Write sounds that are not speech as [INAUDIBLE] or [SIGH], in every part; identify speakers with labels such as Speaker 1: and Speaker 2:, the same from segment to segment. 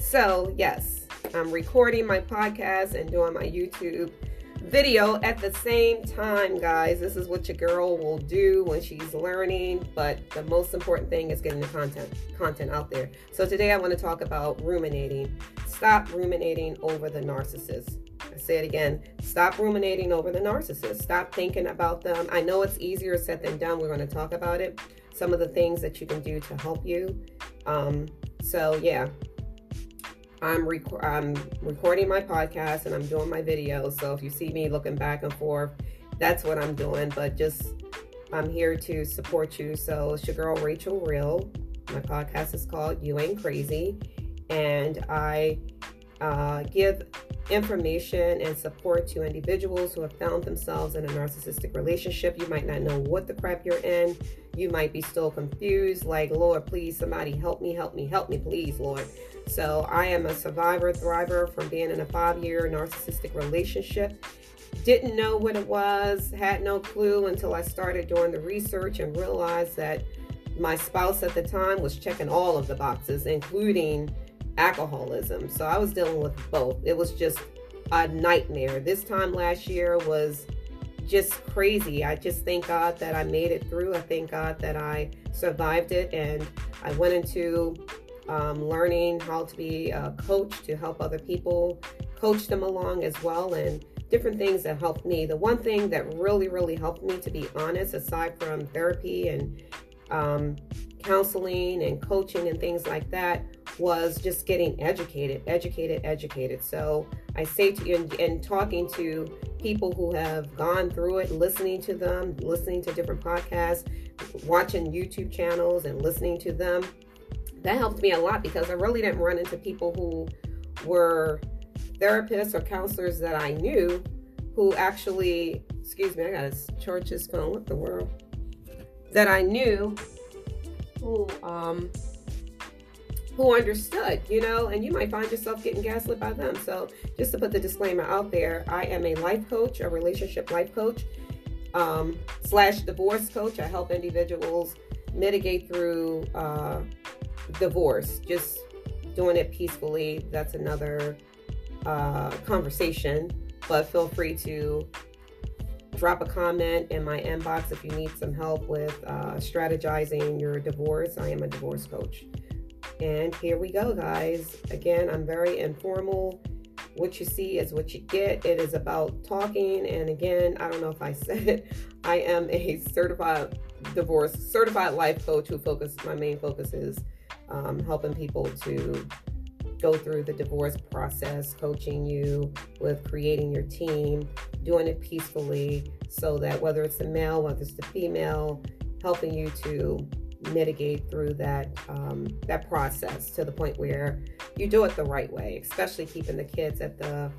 Speaker 1: So, yes, I'm recording my podcast and doing my YouTube video at the same time, guys. This is what your girl will do when she's learning, but the most important thing is getting the content content out there. So today I want to talk about ruminating. Stop ruminating over the narcissist. I say it again. Stop ruminating over the narcissist. Stop thinking about them. I know it's easier said than done. We're going to talk about it. Some of the things that you can do to help you. Um, so yeah, I'm, rec- I'm recording my podcast and I'm doing my videos. So if you see me looking back and forth, that's what I'm doing. But just I'm here to support you. So it's your girl Rachel Real. My podcast is called You Ain't Crazy, and I uh, give information and support to individuals who have found themselves in a narcissistic relationship. You might not know what the crap you're in. You might be still confused, like, Lord, please, somebody help me, help me, help me, please, Lord. So I am a survivor, thriver from being in a five year narcissistic relationship. Didn't know what it was, had no clue until I started doing the research and realized that my spouse at the time was checking all of the boxes, including alcoholism. So I was dealing with both. It was just a nightmare. This time last year was just crazy. I just thank God that I made it through. I thank God that I survived it and I went into um, learning how to be a coach to help other people, coach them along as well, and different things that helped me. The one thing that really, really helped me, to be honest, aside from therapy and um, counseling and coaching and things like that, was just getting educated, educated, educated. So I say to you, and, and talking to people who have gone through it, listening to them, listening to different podcasts, watching YouTube channels, and listening to them that helped me a lot because I really didn't run into people who were therapists or counselors that I knew who actually, excuse me, I gotta charge this phone. What the world? That I knew who um who understood, you know, and you might find yourself getting gaslit by them. So just to put the disclaimer out there, I am a life coach, a relationship life coach, um, slash divorce coach. I help individuals mitigate through uh, divorce, just doing it peacefully. That's another uh, conversation. But feel free to drop a comment in my inbox if you need some help with uh, strategizing your divorce. I am a divorce coach. And here we go, guys. Again, I'm very informal. What you see is what you get. It is about talking. And again, I don't know if I [LAUGHS] said it, I am a certified divorce, certified life coach who focus, my main focus is um, helping people to go through the divorce process, coaching you with creating your team, doing it peacefully so that whether it's the male, whether it's the female, helping you to mitigate through that um, that process to the point where you do it the right way, especially keeping the kids at the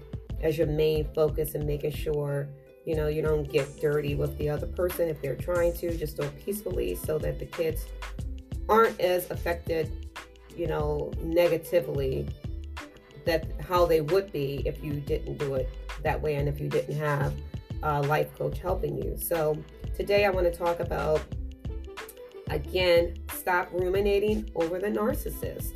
Speaker 1: as your main focus and making sure you know you don't get dirty with the other person if they're trying to. Just do it peacefully so that the kids aren't as affected, you know, negatively that how they would be if you didn't do it that way and if you didn't have a life coach helping you. So today I want to talk about again, stop ruminating over the narcissist.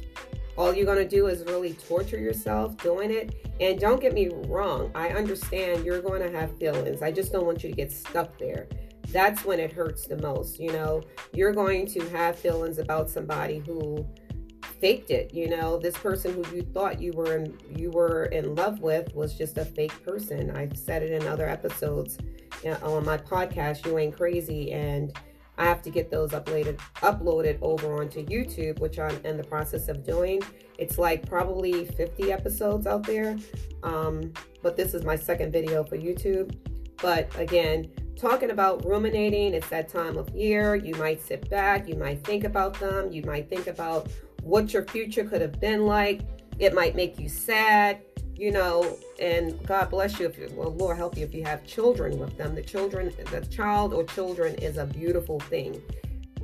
Speaker 1: All you're going to do is really torture yourself doing it. And don't get me wrong, I understand you're going to have feelings. I just don't want you to get stuck there that's when it hurts the most. You know, you're going to have feelings about somebody who faked it. You know, this person who you thought you were in, you were in love with was just a fake person. I've said it in other episodes you know, on my podcast. You ain't crazy, and I have to get those uploaded uploaded over onto YouTube, which I'm in the process of doing. It's like probably 50 episodes out there, um, but this is my second video for YouTube. But again, talking about ruminating, it's that time of year. You might sit back, you might think about them, you might think about what your future could have been like. It might make you sad, you know, and God bless you if you, well, Lord help you if you have children with them. The children, the child or children is a beautiful thing.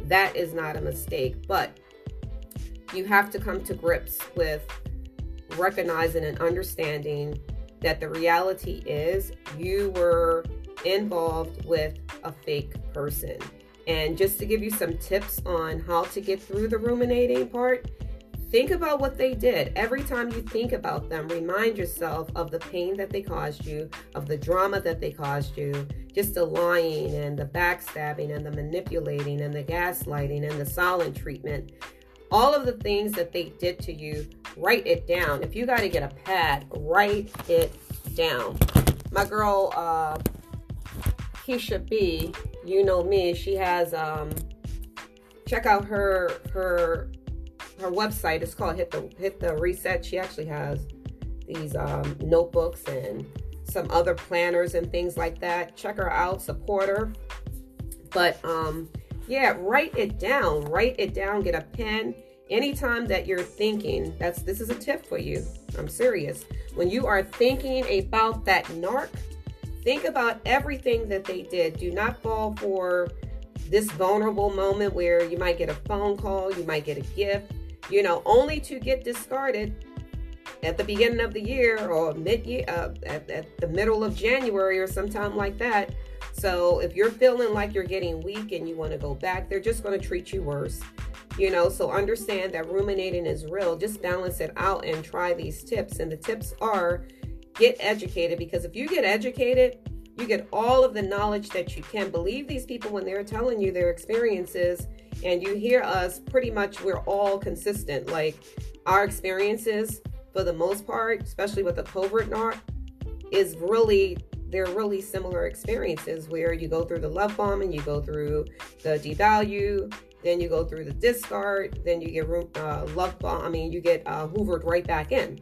Speaker 1: That is not a mistake, but you have to come to grips with recognizing and understanding that the reality is you were involved with a fake person. And just to give you some tips on how to get through the ruminating part, Think about what they did. Every time you think about them, remind yourself of the pain that they caused you, of the drama that they caused you, just the lying and the backstabbing and the manipulating and the gaslighting and the silent treatment. All of the things that they did to you, write it down. If you got to get a pad, write it down. My girl, uh, Keisha B, you know me, she has, um, check out her, her her website It's called Hit the Hit the Reset. She actually has these um, notebooks and some other planners and things like that. Check her out, support her. But um, yeah, write it down. Write it down. Get a pen. Anytime that you're thinking, that's this is a tip for you. I'm serious. When you are thinking about that narc, think about everything that they did. Do not fall for this vulnerable moment where you might get a phone call, you might get a gift, you know, only to get discarded at the beginning of the year or mid year, uh, at, at the middle of January or sometime like that. So if you're feeling like you're getting weak and you want to go back, they're just going to treat you worse. You know, so understand that ruminating is real. Just balance it out and try these tips. And the tips are get educated because if you get educated, you get all of the knowledge that you can. Believe these people when they're telling you their experiences and you hear us pretty much we're all consistent like our experiences for the most part especially with the covert narc is really they're really similar experiences where you go through the love bomb and you go through the devalue then you go through the discard then you get uh, love bomb i mean you get uh, hoovered right back in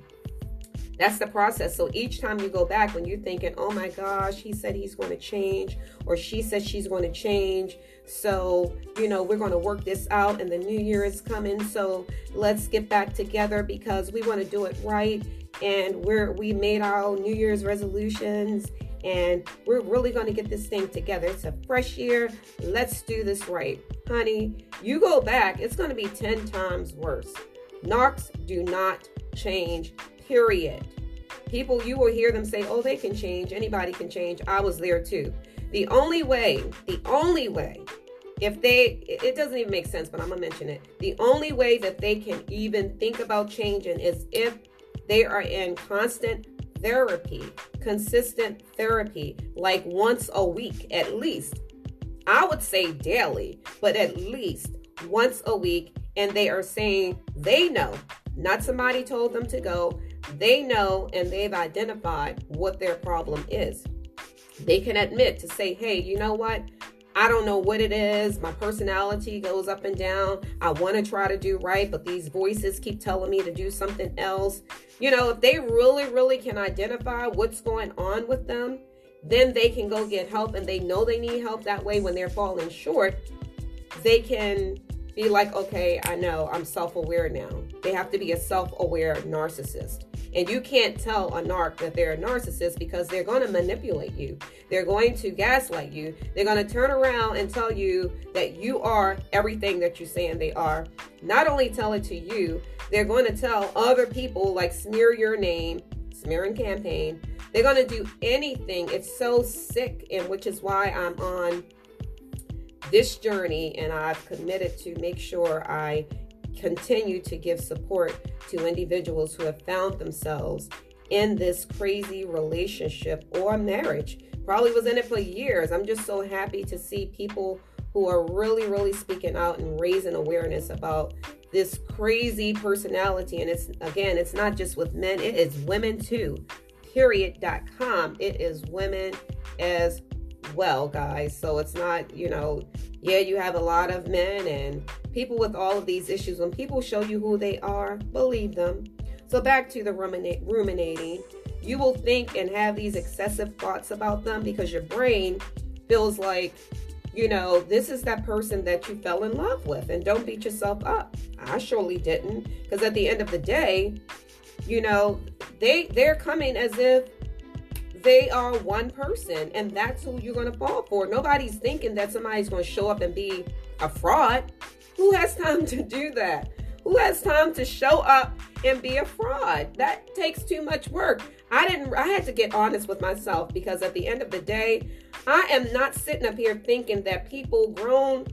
Speaker 1: that's the process. So each time you go back, when you're thinking, oh my gosh, he said he's going to change, or she said she's going to change. So, you know, we're going to work this out, and the new year is coming. So let's get back together because we want to do it right. And we're we made our New Year's resolutions and we're really going to get this thing together. It's a fresh year. Let's do this right. Honey, you go back, it's going to be 10 times worse. Narcs do not change period. People, you will hear them say, oh, they can change. Anybody can change. I was there too. The only way, the only way, if they, it doesn't even make sense, but I'm going to mention it. The only way that they can even think about changing is if they are in constant therapy, consistent therapy, like once a week at least. I would say daily, but at least once a week. And they are saying they know, not somebody told them to go, they know and they've identified what their problem is. They can admit to say, hey, you know what? I don't know what it is. My personality goes up and down. I want to try to do right, but these voices keep telling me to do something else. You know, if they really, really can identify what's going on with them, then they can go get help and they know they need help. That way, when they're falling short, they can be like, okay, I know I'm self aware now. They have to be a self aware narcissist. And you can't tell a narc that they're a narcissist because they're going to manipulate you. They're going to gaslight you. They're going to turn around and tell you that you are everything that you're saying they are. Not only tell it to you, they're going to tell other people, like smear your name, smearing campaign. They're going to do anything. It's so sick, and which is why I'm on this journey and I've committed to make sure I continue to give support to individuals who have found themselves in this crazy relationship or marriage. Probably was in it for years. I'm just so happy to see people who are really, really speaking out and raising awareness about this crazy personality. And it's again, it's not just with men, it is women too. Period.com. It is women as well, guys. So it's not, you know, yeah, you have a lot of men and people with all of these issues. When people show you who they are, believe them. So back to the ruminating. You will think and have these excessive thoughts about them because your brain feels like, you know, this is that person that you fell in love with. And don't beat yourself up. I surely didn't. Because at the end of the day, you know, they they're coming as if they are one person and that's who you're going to fall for. Nobody's thinking that somebody's going to show up and be a fraud. Who has time to do that? Who has time to show up and be a fraud? That takes too much work. I didn't I had to get honest with myself because at the end of the day, I am not sitting up here thinking that people grown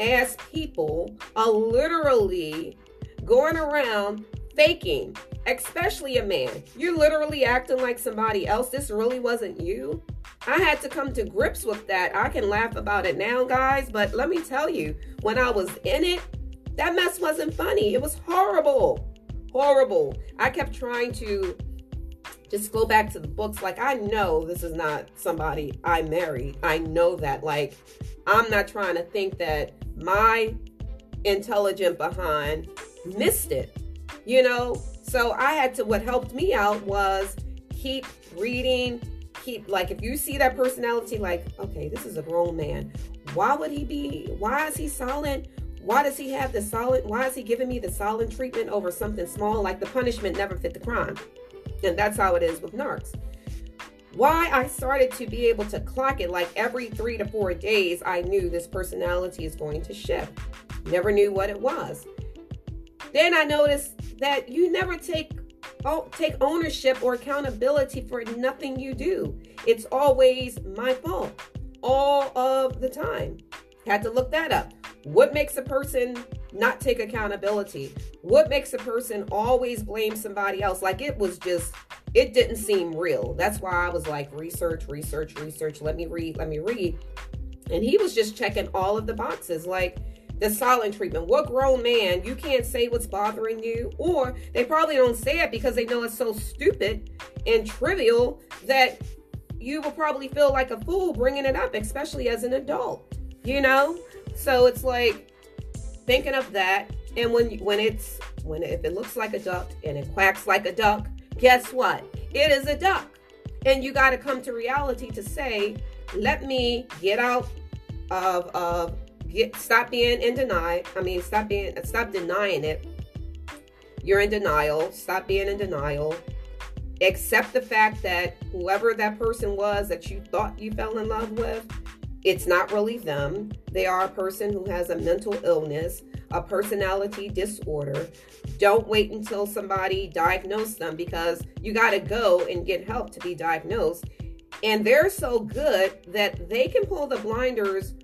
Speaker 1: ass people are literally going around faking, especially a man. You're literally acting like somebody else. This really wasn't you. I had to come to grips with that. I can laugh about it now, guys, but let me tell you, when I was in it, that mess wasn't funny. It was horrible. Horrible. I kept trying to just go back to the books. Like, I know this is not somebody I married. I know that. Like, I'm not trying to think that my intelligent behind missed it, you know? So I had to, what helped me out was keep reading, keep, like, if you see that personality, like, okay, this is a grown man. Why would he be, why is he silent? Why does he have the solid, why is he giving me the solid treatment over something small? Like the punishment never fit the crime. And that's how it is with narcs. Why I started to be able to clock it like every three to four days, I knew this personality is going to shift. Never knew what it was. Then I noticed that you never take take ownership or accountability for nothing you do. It's always my fault all of the time. Had to look that up. What makes a person not take accountability? What makes a person always blame somebody else? Like it was just, it didn't seem real. That's why I was like, research, research, research. Let me read, let me read. And he was just checking all of the boxes. Like, the silent treatment. What grown man, you can't say what's bothering you, or they probably don't say it because they know it's so stupid and trivial that you will probably feel like a fool bringing it up, especially as an adult, you know? So it's like thinking of that. And when when it's when if it looks like a duck and it quacks like a duck, guess what? It is a duck. And you got to come to reality to say, let me get out of of get stop being in denial. I mean, stop being stop denying it. You're in denial. Stop being in denial. Accept the fact that whoever that person was that you thought you fell in love with it's not really them. They are a person who has a mental illness, a personality disorder. Don't wait until somebody diagnoses them because you got to go and get help to be diagnosed. And they're so good that they can pull the blinders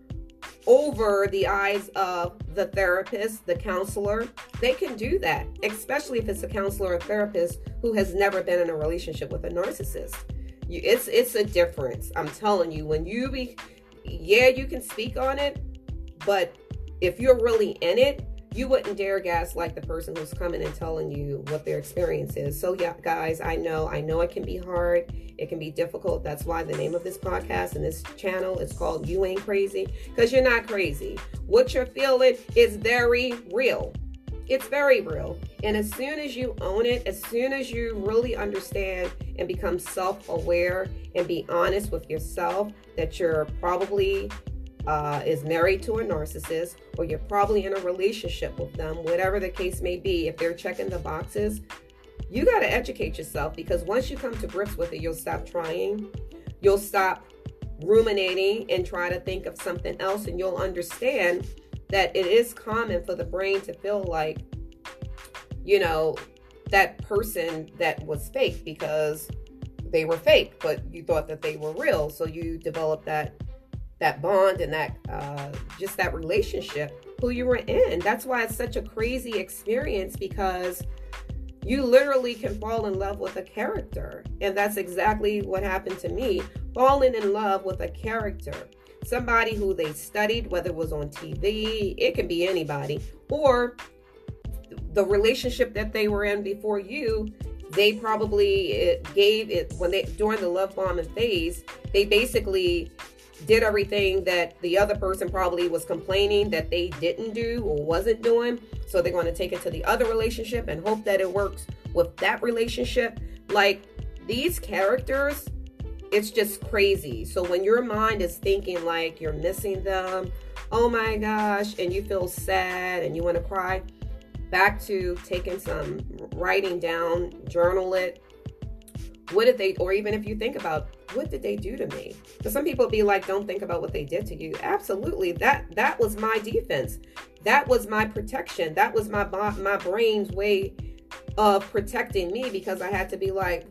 Speaker 1: over the eyes of the therapist, the counselor. They can do that, especially if it's a counselor or therapist who has never been in a relationship with a narcissist. it's it's a difference. I'm telling you, when you be yeah, you can speak on it, but if you're really in it, you wouldn't dare gaslight the person who's coming and telling you what their experience is. So, yeah, guys, I know, I know it can be hard. It can be difficult. That's why the name of this podcast and this channel is called You Ain't Crazy because you're not crazy. What you're feeling is very real. It's very real. And as soon as you own it, as soon as you really understand and become self aware and be honest with yourself that you're probably uh, is married to a narcissist or you're probably in a relationship with them, whatever the case may be, if they're checking the boxes, you got to educate yourself because once you come to grips with it, you'll stop trying. You'll stop ruminating and try to think of something else, and you'll understand that it is common for the brain to feel like, you know, that person that was fake because they were fake, but you thought that they were real. So you develop that that bond and that uh, just that relationship who you were in. That's why it's such a crazy experience because you literally can fall in love with a character. And that's exactly what happened to me falling in love with a character somebody who they studied, whether it was on TV, it can be anybody, or the relationship that they were in before you, they probably gave it when they during the love bombing phase, they basically did everything that the other person probably was complaining that they didn't do or wasn't doing. So they're going to take it to the other relationship and hope that it works with that relationship. Like these characters it's just crazy. So when your mind is thinking like you're missing them, oh my gosh, and you feel sad and you want to cry, back to taking some writing down, journal it. What did they, or even if you think about what did they do to me? Because some people be like, don't think about what they did to you. Absolutely, that that was my defense. That was my protection. That was my my brain's way of protecting me because I had to be like,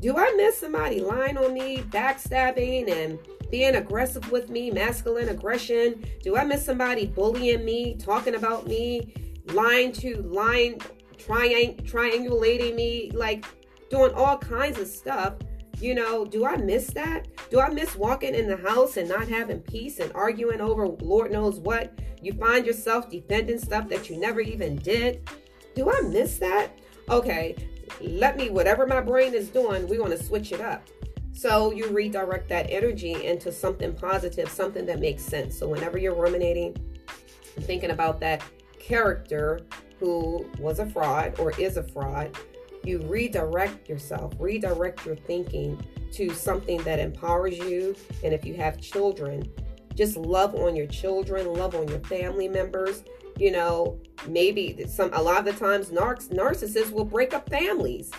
Speaker 1: do I miss somebody lying on me, backstabbing, and being aggressive with me, masculine aggression? Do I miss somebody bullying me, talking about me, lying to lying, triang- triangulating me, like doing all kinds of stuff. You know, do I miss that? Do I miss walking in the house and not having peace and arguing over Lord knows what? You find yourself defending stuff that you never even did. Do I miss that? Okay, let me, whatever my brain is doing, we want to switch it up. So you redirect that energy into something positive, something that makes sense. So whenever you're ruminating, thinking about that character who was a fraud or is a fraud, you redirect yourself, redirect your thinking to something that empowers you. And if you have children, just love on your children, love on your family members. You know, maybe some a lot of the times narcissists will break up families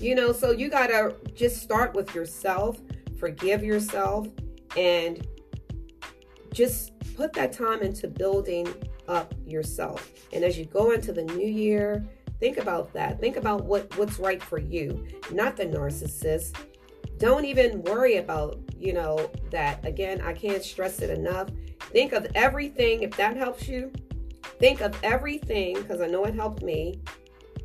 Speaker 1: you know, so you got to just start with yourself, forgive yourself, and just put that time into building up yourself. And as you go into the new year, think about that. Think about what what's right for you, not the narcissist. Don't even worry about, you know, that. Again, I can't stress it enough. Think of everything if that helps you. Think of everything because I know it helped me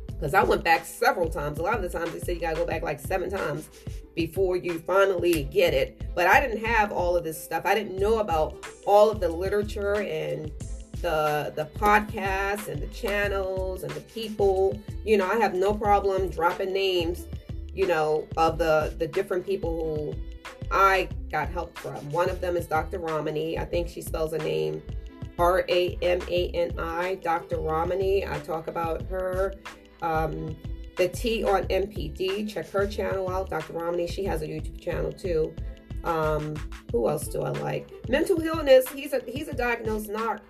Speaker 1: because I went back several times. A lot of the times they say you got to go back like seven times before you finally get it. But I didn't have all of this stuff. I didn't know about all of the literature and the the podcasts and the channels and the people. You know, I have no problem dropping names, you know, of the the different people who I got help from. One of them is Dr. Ramani. I think she spells a name R A M A N I, Dr. Ramani. I talk about her um, the T on MPD. Check her channel out, Dr. Ramani. She has a YouTube channel too. Um, who else do I like? Mental illness. He's a he's a diagnosed narc.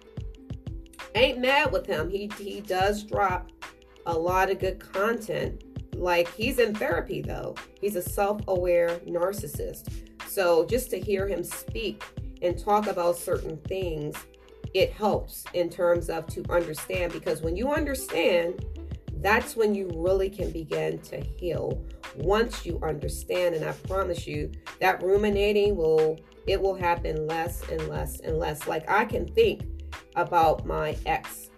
Speaker 1: Ain't mad with him. He he does drop a lot of good content. Like he's in therapy though. He's a self-aware narcissist. So just to hear him speak and talk about certain things, it helps in terms of to understand because when you understand that's when you really can begin to heal once you understand and i promise you that ruminating will it will happen less and less and less like i can think about my ex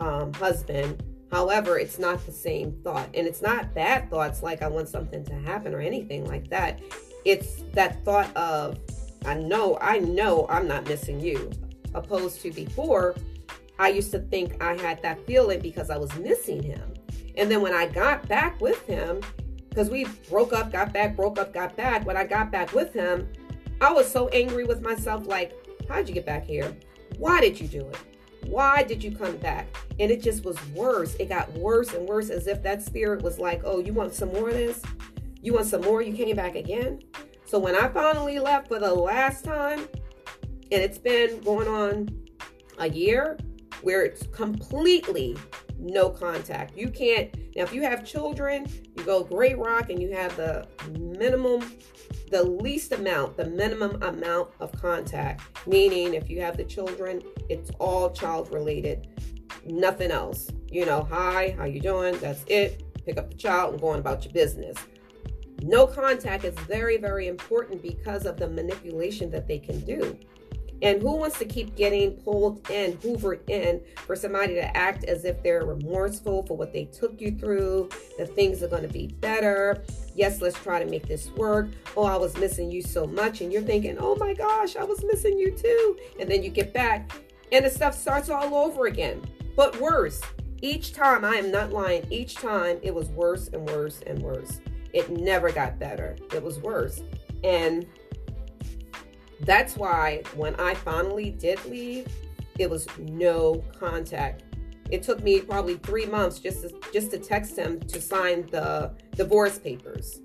Speaker 1: um, husband. However it's not the same thought. And it's not bad thoughts like i want something to happen or anything like that. It's that thought of i know i know i'm not missing you. Opposed to before I used to think I had that feeling because I was missing him. And then when I got back with him, because we broke up, got back, broke up, got back, when I got back with him, I was so angry with myself like, how'd you get back here? Why did you do it? Why did you come back? And it just was worse. It got worse and worse as if that spirit was like, oh, you want some more of this? You want some more? You came back again? So when I finally left for the last time, and it's been going on a year, where it's completely no contact. You can't, now, if you have children, you go Grey Rock and you have the minimum, the least amount, the minimum amount of contact. Meaning, if you have the children, it's all child related, nothing else. You know, hi, how you doing? That's it. Pick up the child and go on about your business. No contact is very, very important because of the manipulation that they can do. And who wants to keep getting pulled in, hoovered in for somebody to act as if they're remorseful for what they took you through, that things are going to be better? Yes, let's try to make this work. Oh, I was missing you so much. And you're thinking, oh my gosh, I was missing you too. And then you get back and the stuff starts all over again. But worse, each time, I am not lying, each time it was worse and worse and worse. It never got better. It was worse. And that's why when I finally did leave, it was no contact. It took me probably three months just to, just to text him to sign the divorce papers.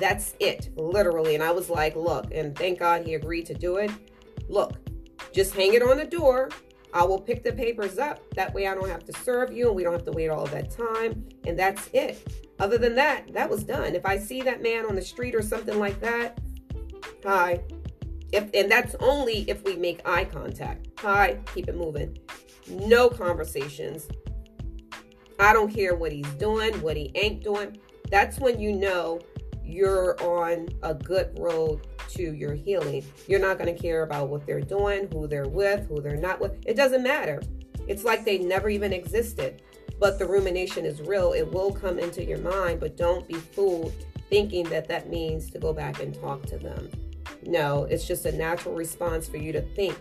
Speaker 1: That's it, literally. And I was like, look, and thank God he agreed to do it. Look, just hang it on the door. I will pick the papers up. That way I don't have to serve you and we don't have to wait all that time. And that's it. Other than that, that was done. If I see that man on the street or something like that, hi, if and that's only if we make eye contact. Hi, keep it moving. No conversations. I don't care what he's doing, what he ain't doing. That's when you know you're on a good road to your healing. You're not going to care about what they're doing, who they're with, who they're not with. It doesn't matter. It's like they never even existed. But the rumination is real. It will come into your mind, but don't be fooled thinking that that means to go back and talk to them. No, it's just a natural response for you to think,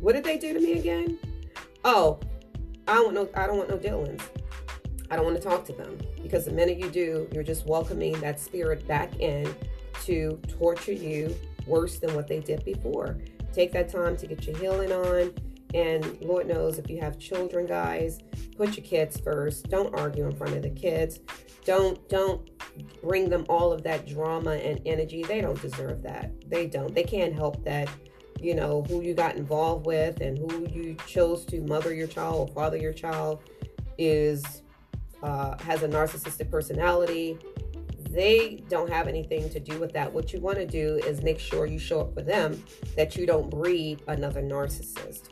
Speaker 1: what did they do to me again? Oh, I don't know. I don't want no dealings. I don't want to talk to them because the minute you do, you're just welcoming that spirit back in to torture you worse than what they did before. Take that time to get your healing on. And Lord knows if you have children, guys, put your kids first. Don't argue in front of the kids. Don't don't bring them all of that drama and energy. They don't deserve that. They don't. They can't help that. You know who you got involved with and who you chose to mother your child or father your child is uh, has a narcissistic personality, they don't have anything to do with that. What you want to do is make sure you show up for them, that you don't breed another narcissist.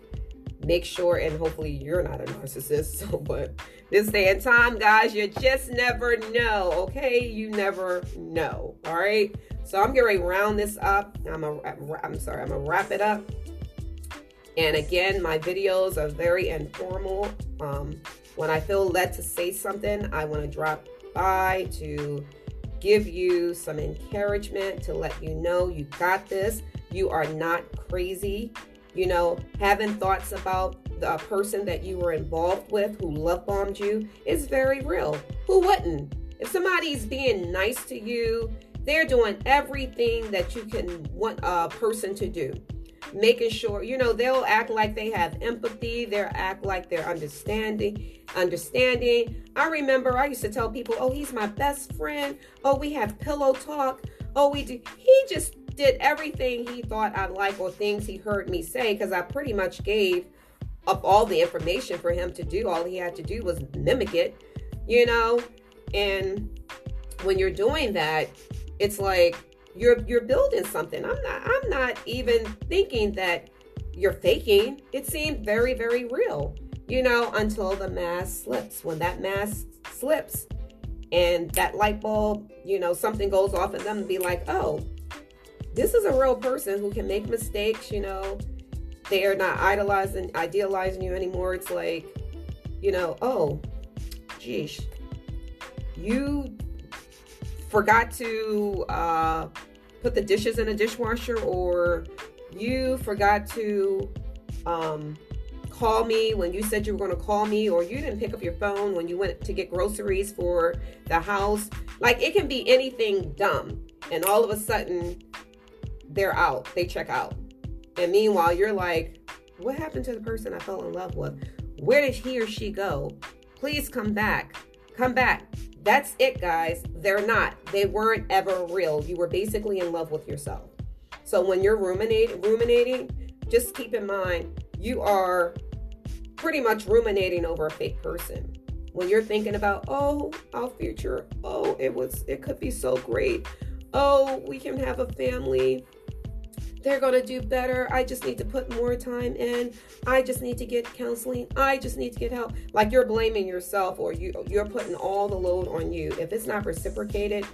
Speaker 1: Make sure, and hopefully you're not a narcissist. [LAUGHS] So, but this day and time, guys, you just never know. Okay, you never know. All right. So I'm gonna round this up. I'm a, I'm sorry. I'm gonna wrap it up. And again, my videos are very informal. Um, when I feel led to say something, I want to drop by to give you some encouragement to let you know you got this. You are not crazy. You know, having thoughts about the person that you were involved with who love bombed you is very real. Who wouldn't? If somebody's being nice to you, they're doing everything that you can want a person to do making sure you know they'll act like they have empathy they'll act like they're understanding understanding i remember i used to tell people oh he's my best friend oh we have pillow talk oh we do he just did everything he thought i'd like or things he heard me say because i pretty much gave up all the information for him to do all he had to do was mimic it you know and when you're doing that it's like you're you're building something. I'm not I'm not even thinking that you're faking. It seemed very very real. You know, until the mask slips. When that mask slips and that light bulb, you know, something goes off and them to be like, "Oh, this is a real person who can make mistakes, you know. They are not idolizing idealizing you anymore. It's like, you know, oh, geez, you forgot to uh, put the dishes in a dishwasher or you forgot to um, call me when you said you were going to call me or you didn't pick up your phone when you went to get groceries for the house like it can be anything dumb and all of a sudden they're out they check out and meanwhile you're like what happened to the person i fell in love with where did he or she go please come back come back that's it, guys. They're not. They weren't ever real. You were basically in love with yourself. So when you're ruminating, ruminating, just keep in mind you are pretty much ruminating over a fake person. When you're thinking about, oh, our future, oh, it was, it could be so great. Oh, we can have a family they're going to do better. I just need to put more time in. I just need to get counseling. I just need to get help. Like you're blaming yourself or you you're putting all the load on you. If it's not reciprocated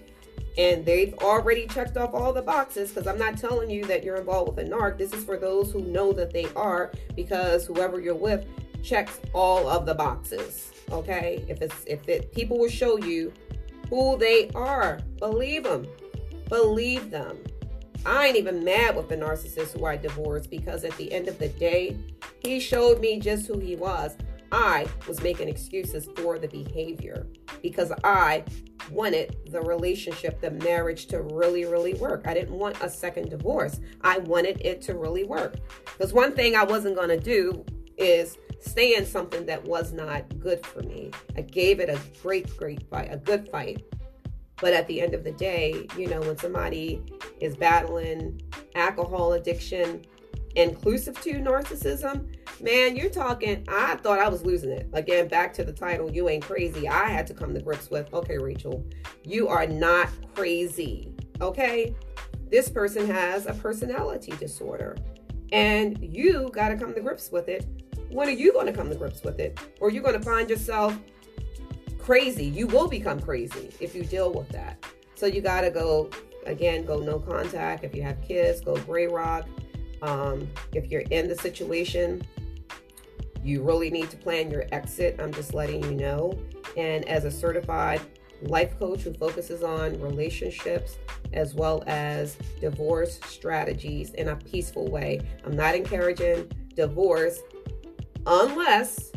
Speaker 1: and they've already checked off all the boxes because I'm not telling you that you're involved with a narc. This is for those who know that they are because whoever you're with checks all of the boxes. Okay? If it's if it people will show you who they are, believe them. Believe them. I ain't even mad with the narcissist who I divorced because at the end of the day, he showed me just who he was. I was making excuses for the behavior because I wanted the relationship, the marriage to really, really work. I didn't want a second divorce. I wanted it to really work. Because one thing I wasn't going to do is stay in something that was not good for me. I gave it a great, great fight, a good fight. But at the end of the day, you know, when somebody is battling alcohol addiction, inclusive to narcissism, man, you're talking. I thought I was losing it. Again, back to the title, You Ain't Crazy. I had to come to grips with, okay, Rachel, you are not crazy. Okay? This person has a personality disorder. And you got to come to grips with it. When are you going to come to grips with it? Or you're going to find yourself crazy. You will become crazy if you deal with that. So you got to go, again, go no contact. If you have kids, go gray rock. Um, if you're in the situation, You really need to plan your exit. I'm just letting you know. And as a certified life coach who focuses on relationships as well as divorce strategies in a peaceful way, I'm not encouraging divorce unless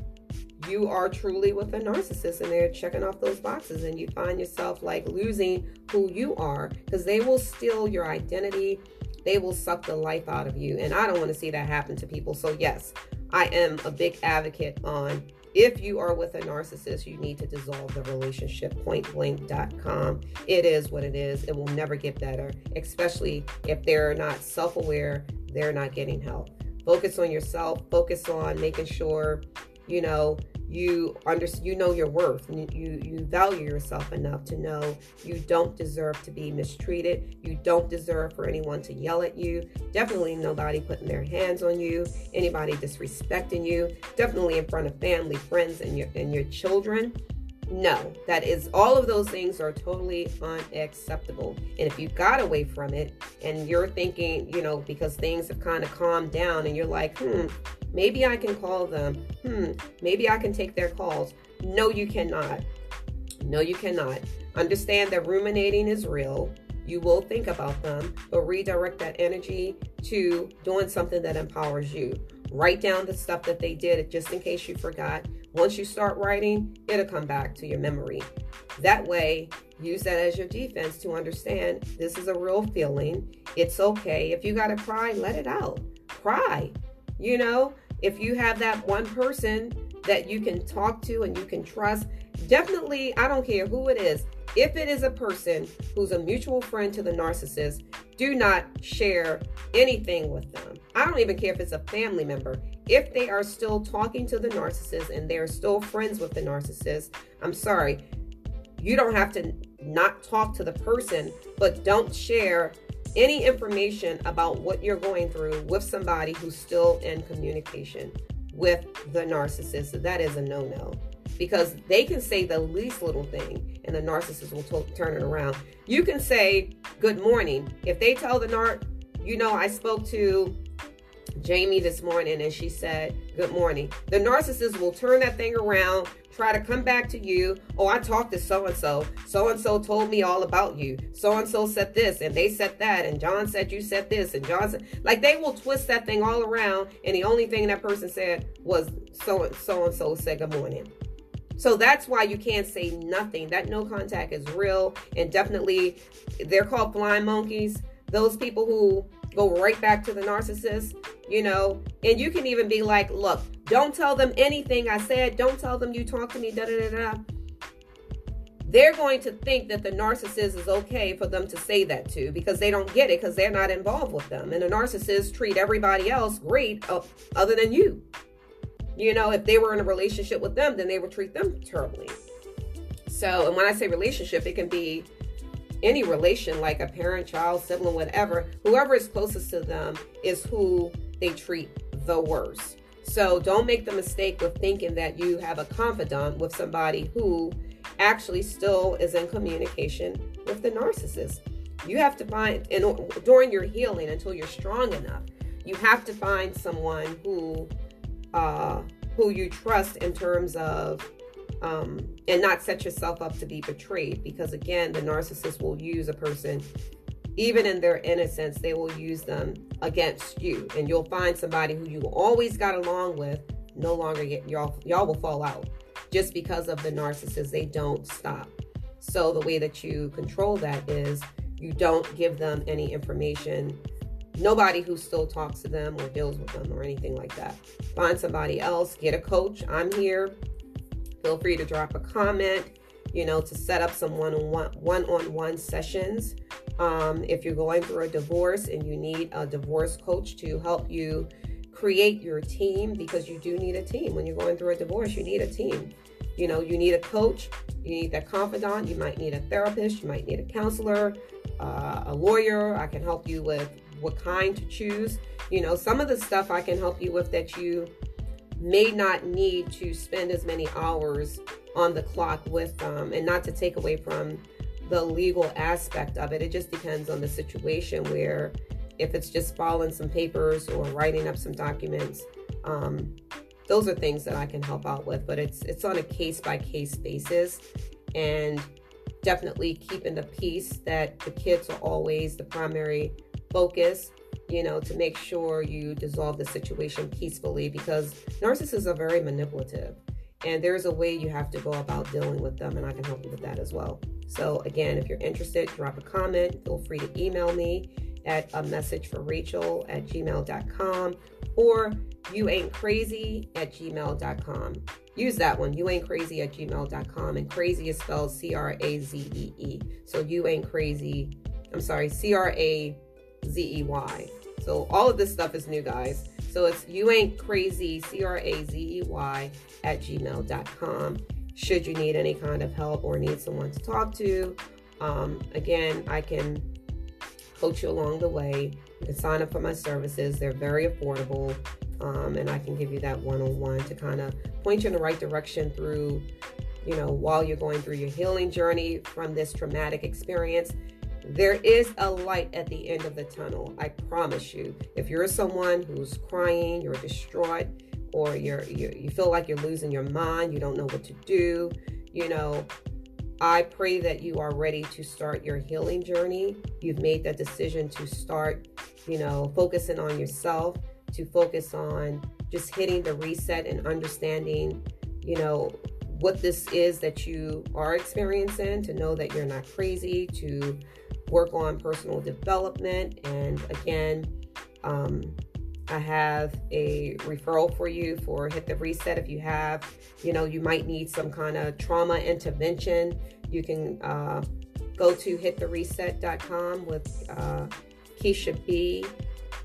Speaker 1: you are truly with a narcissist and they're checking off those boxes and you find yourself like losing who you are because they will steal your identity. They will suck the life out of you. And i don't want to see that happen to people. So yes i am a big advocate on if you are with a narcissist you need to dissolve the relationship. Pointblank.com it is what it is. It will never get better especially if they're not self-aware they're not getting help. Focus on yourself. Focus on making sure you know you under you know your worth you, you value yourself enough to know you don't deserve to be mistreated. You don't deserve for anyone to yell at you. Definitely nobody putting their hands on you anybody disrespecting you definitely in front of family friends and your and your children. No, that is all of those things are totally unacceptable. And if you got away from it and you're thinking, you know, because things have kind of calmed down and you're like, hmm, maybe I can call them. Hmm, maybe I can take their calls. No, you cannot. No, you cannot. Understand that ruminating is real. You will think about them, but redirect that energy to doing something that empowers you. Write down the stuff that they did just in case you forgot once you start writing, it'll come back to your memory. That way, use that as your defense to understand this is a real feeling. It's okay. If you got to cry, let it out. Cry. You know, if you have that one person that you can talk to and you can trust, definitely, I don't care who it is, if it is a person who's a mutual friend to the narcissist, do not share anything with them. I don't even care if it's a family member if they are still talking to the narcissist and they're still friends with the narcissist, I'm sorry, you don't have to not talk to the person, but don't share any information about what you're going through with somebody who's still in communication with the narcissist. That is a no no because they can say the least little thing and the narcissist will t- turn it around. You can say good morning. If they tell the narc, you know, I spoke to Jamie this morning and she said, Good morning. The narcissist will turn that thing around, try to come back to you. Oh, I talked to so and so. So and so told me all about you. So and so said this and they said that. And John said you said this. And John said, like, they will twist that thing all around. And the only thing that person said was so and so and so said good morning. So that's why you can't say nothing. That no contact is real. And definitely, they're called blind monkeys. Those people who go right back to the narcissist, you know. And you can even be like, look, don't tell them anything I said. Don't tell them you talked to me, da da da da. They're going to think that the narcissist is okay for them to say that to because they don't get it because they're not involved with them. And the narcissist treat everybody else great uh, other than you. You know, if they were in a relationship with them, then they would treat them terribly. So, and when I say relationship, it can be any relation, like a parent, child, sibling, whatever, whoever is closest to them is who they treat the worst. So don't make the mistake of thinking that you have a confidant with somebody who actually still is in communication with the narcissist. You have to find, and during your healing, until you're strong enough, you have to find someone who, uh, who you trust in terms of um, and not set yourself up to be betrayed because again the narcissist will use a person even in their innocence they will use them against you. And you'll find somebody who you always got along with no longer get y'all y'all will fall out just because of the narcissist. They don't stop. So the way that you control that is you don't give them any information. Nobody who still talks to them or deals with them or anything like that. Find somebody else get a coach. I'm here Feel free to drop a comment, you know, to set up some one-on-one one-on-one sessions. Um, if you're going through a divorce and you need a divorce coach to help you create your team, because you do need a team. When you're going through a divorce, you need a team. You know, you need a coach, you need that confidant, you might need a therapist, you might need a counselor, uh, a lawyer. I can help you with what kind to choose. You know, some of the stuff I can help you with that you may not need to spend as many hours on the clock with them and not to take away from the legal aspect of it. It just depends on the situation where if it's just filing some papers or writing up some documents, um, those are things that I can help out with, but it's it's on a case by case basis and definitely keeping the peace that the kids are always the primary focus, you know, to make sure you dissolve the situation peacefully because narcissists are very manipulative. And there's a way you have to go about dealing with them, and I can help you with that as well. So, again, if you're interested, drop a comment. Feel free to email me at a message for Rachel at gmail.com or you ain't crazy at gmail.com. Use that one, you ain't crazy at gmail.com. And crazy is spelled C R A Z E E. So you ain't crazy, I'm sorry, C R A Z E Y. So all of this stuff is new, guys. So it's you ain't crazy, C R A Z E Y, at gmail.com. Should you need any kind of help or need someone to talk to, um, again, I can coach you along the way. You can sign up for my services, they're very affordable. Um, and I can give you that one on one to kind of point you in the right direction through, you know, while you're going through your healing journey from this traumatic experience there is a light at the end of the tunnel. I promise you. If you're someone who's crying, you're distraught, or you're you, you feel like you're losing your mind, you don't know what to do, you know, I pray that you are ready to start your healing journey. You've made that decision to start, you know, focusing on yourself, to focus on just hitting the reset and understanding, you know, what this is that you are experiencing, to know that you're not crazy, to work on personal development. And again, um, I have a referral for you for Hit the Reset. If you have, you know, you might need some kind of trauma intervention, you can uh, go to hitthereset.com with uh, Keisha B.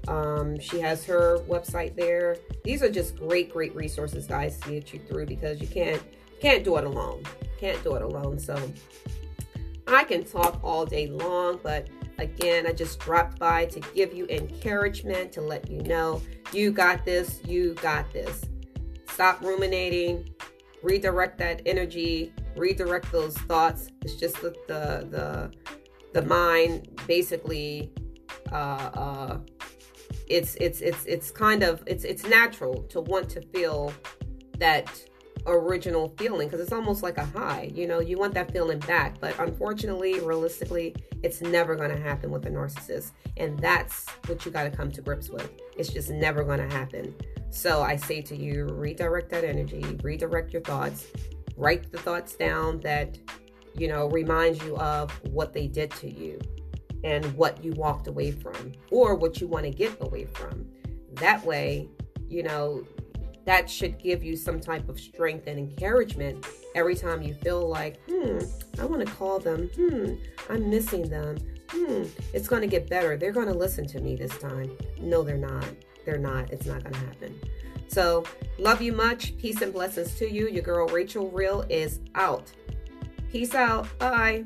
Speaker 1: Um, she has her website there. These are just great, great resources, guys, to get you through because you can't can't do it alone. Can't do it alone. So I can talk all day long, but again, I just dropped by to give you encouragement to let you know you got this, you got this. Stop ruminating, redirect that energy, redirect those thoughts. It's just the the the, the mind basically uh, uh, it's it's it's it's kind of it's it's natural to want to feel that original feeling because it's almost like a high. You know, you want that feeling back. But unfortunately, realistically, it's never going to happen with a narcissist. And that's what you got to come to grips with. It's just never going to happen. So I say to you, redirect that energy, redirect your thoughts, write the thoughts down that, you know, remind you of what they did to you and what you walked away from or what you want to get away from. That way, you know, that should give you some type of strength and encouragement every time you feel like, hmm, I want to call them. Hmm, I'm missing them. Hmm, it's going to get better. They're going to listen to me this time. No, they're not. They're not. It's not going to happen. So, love you much. Peace and blessings to you. Your girl Rachel Real is out. Peace out. Bye.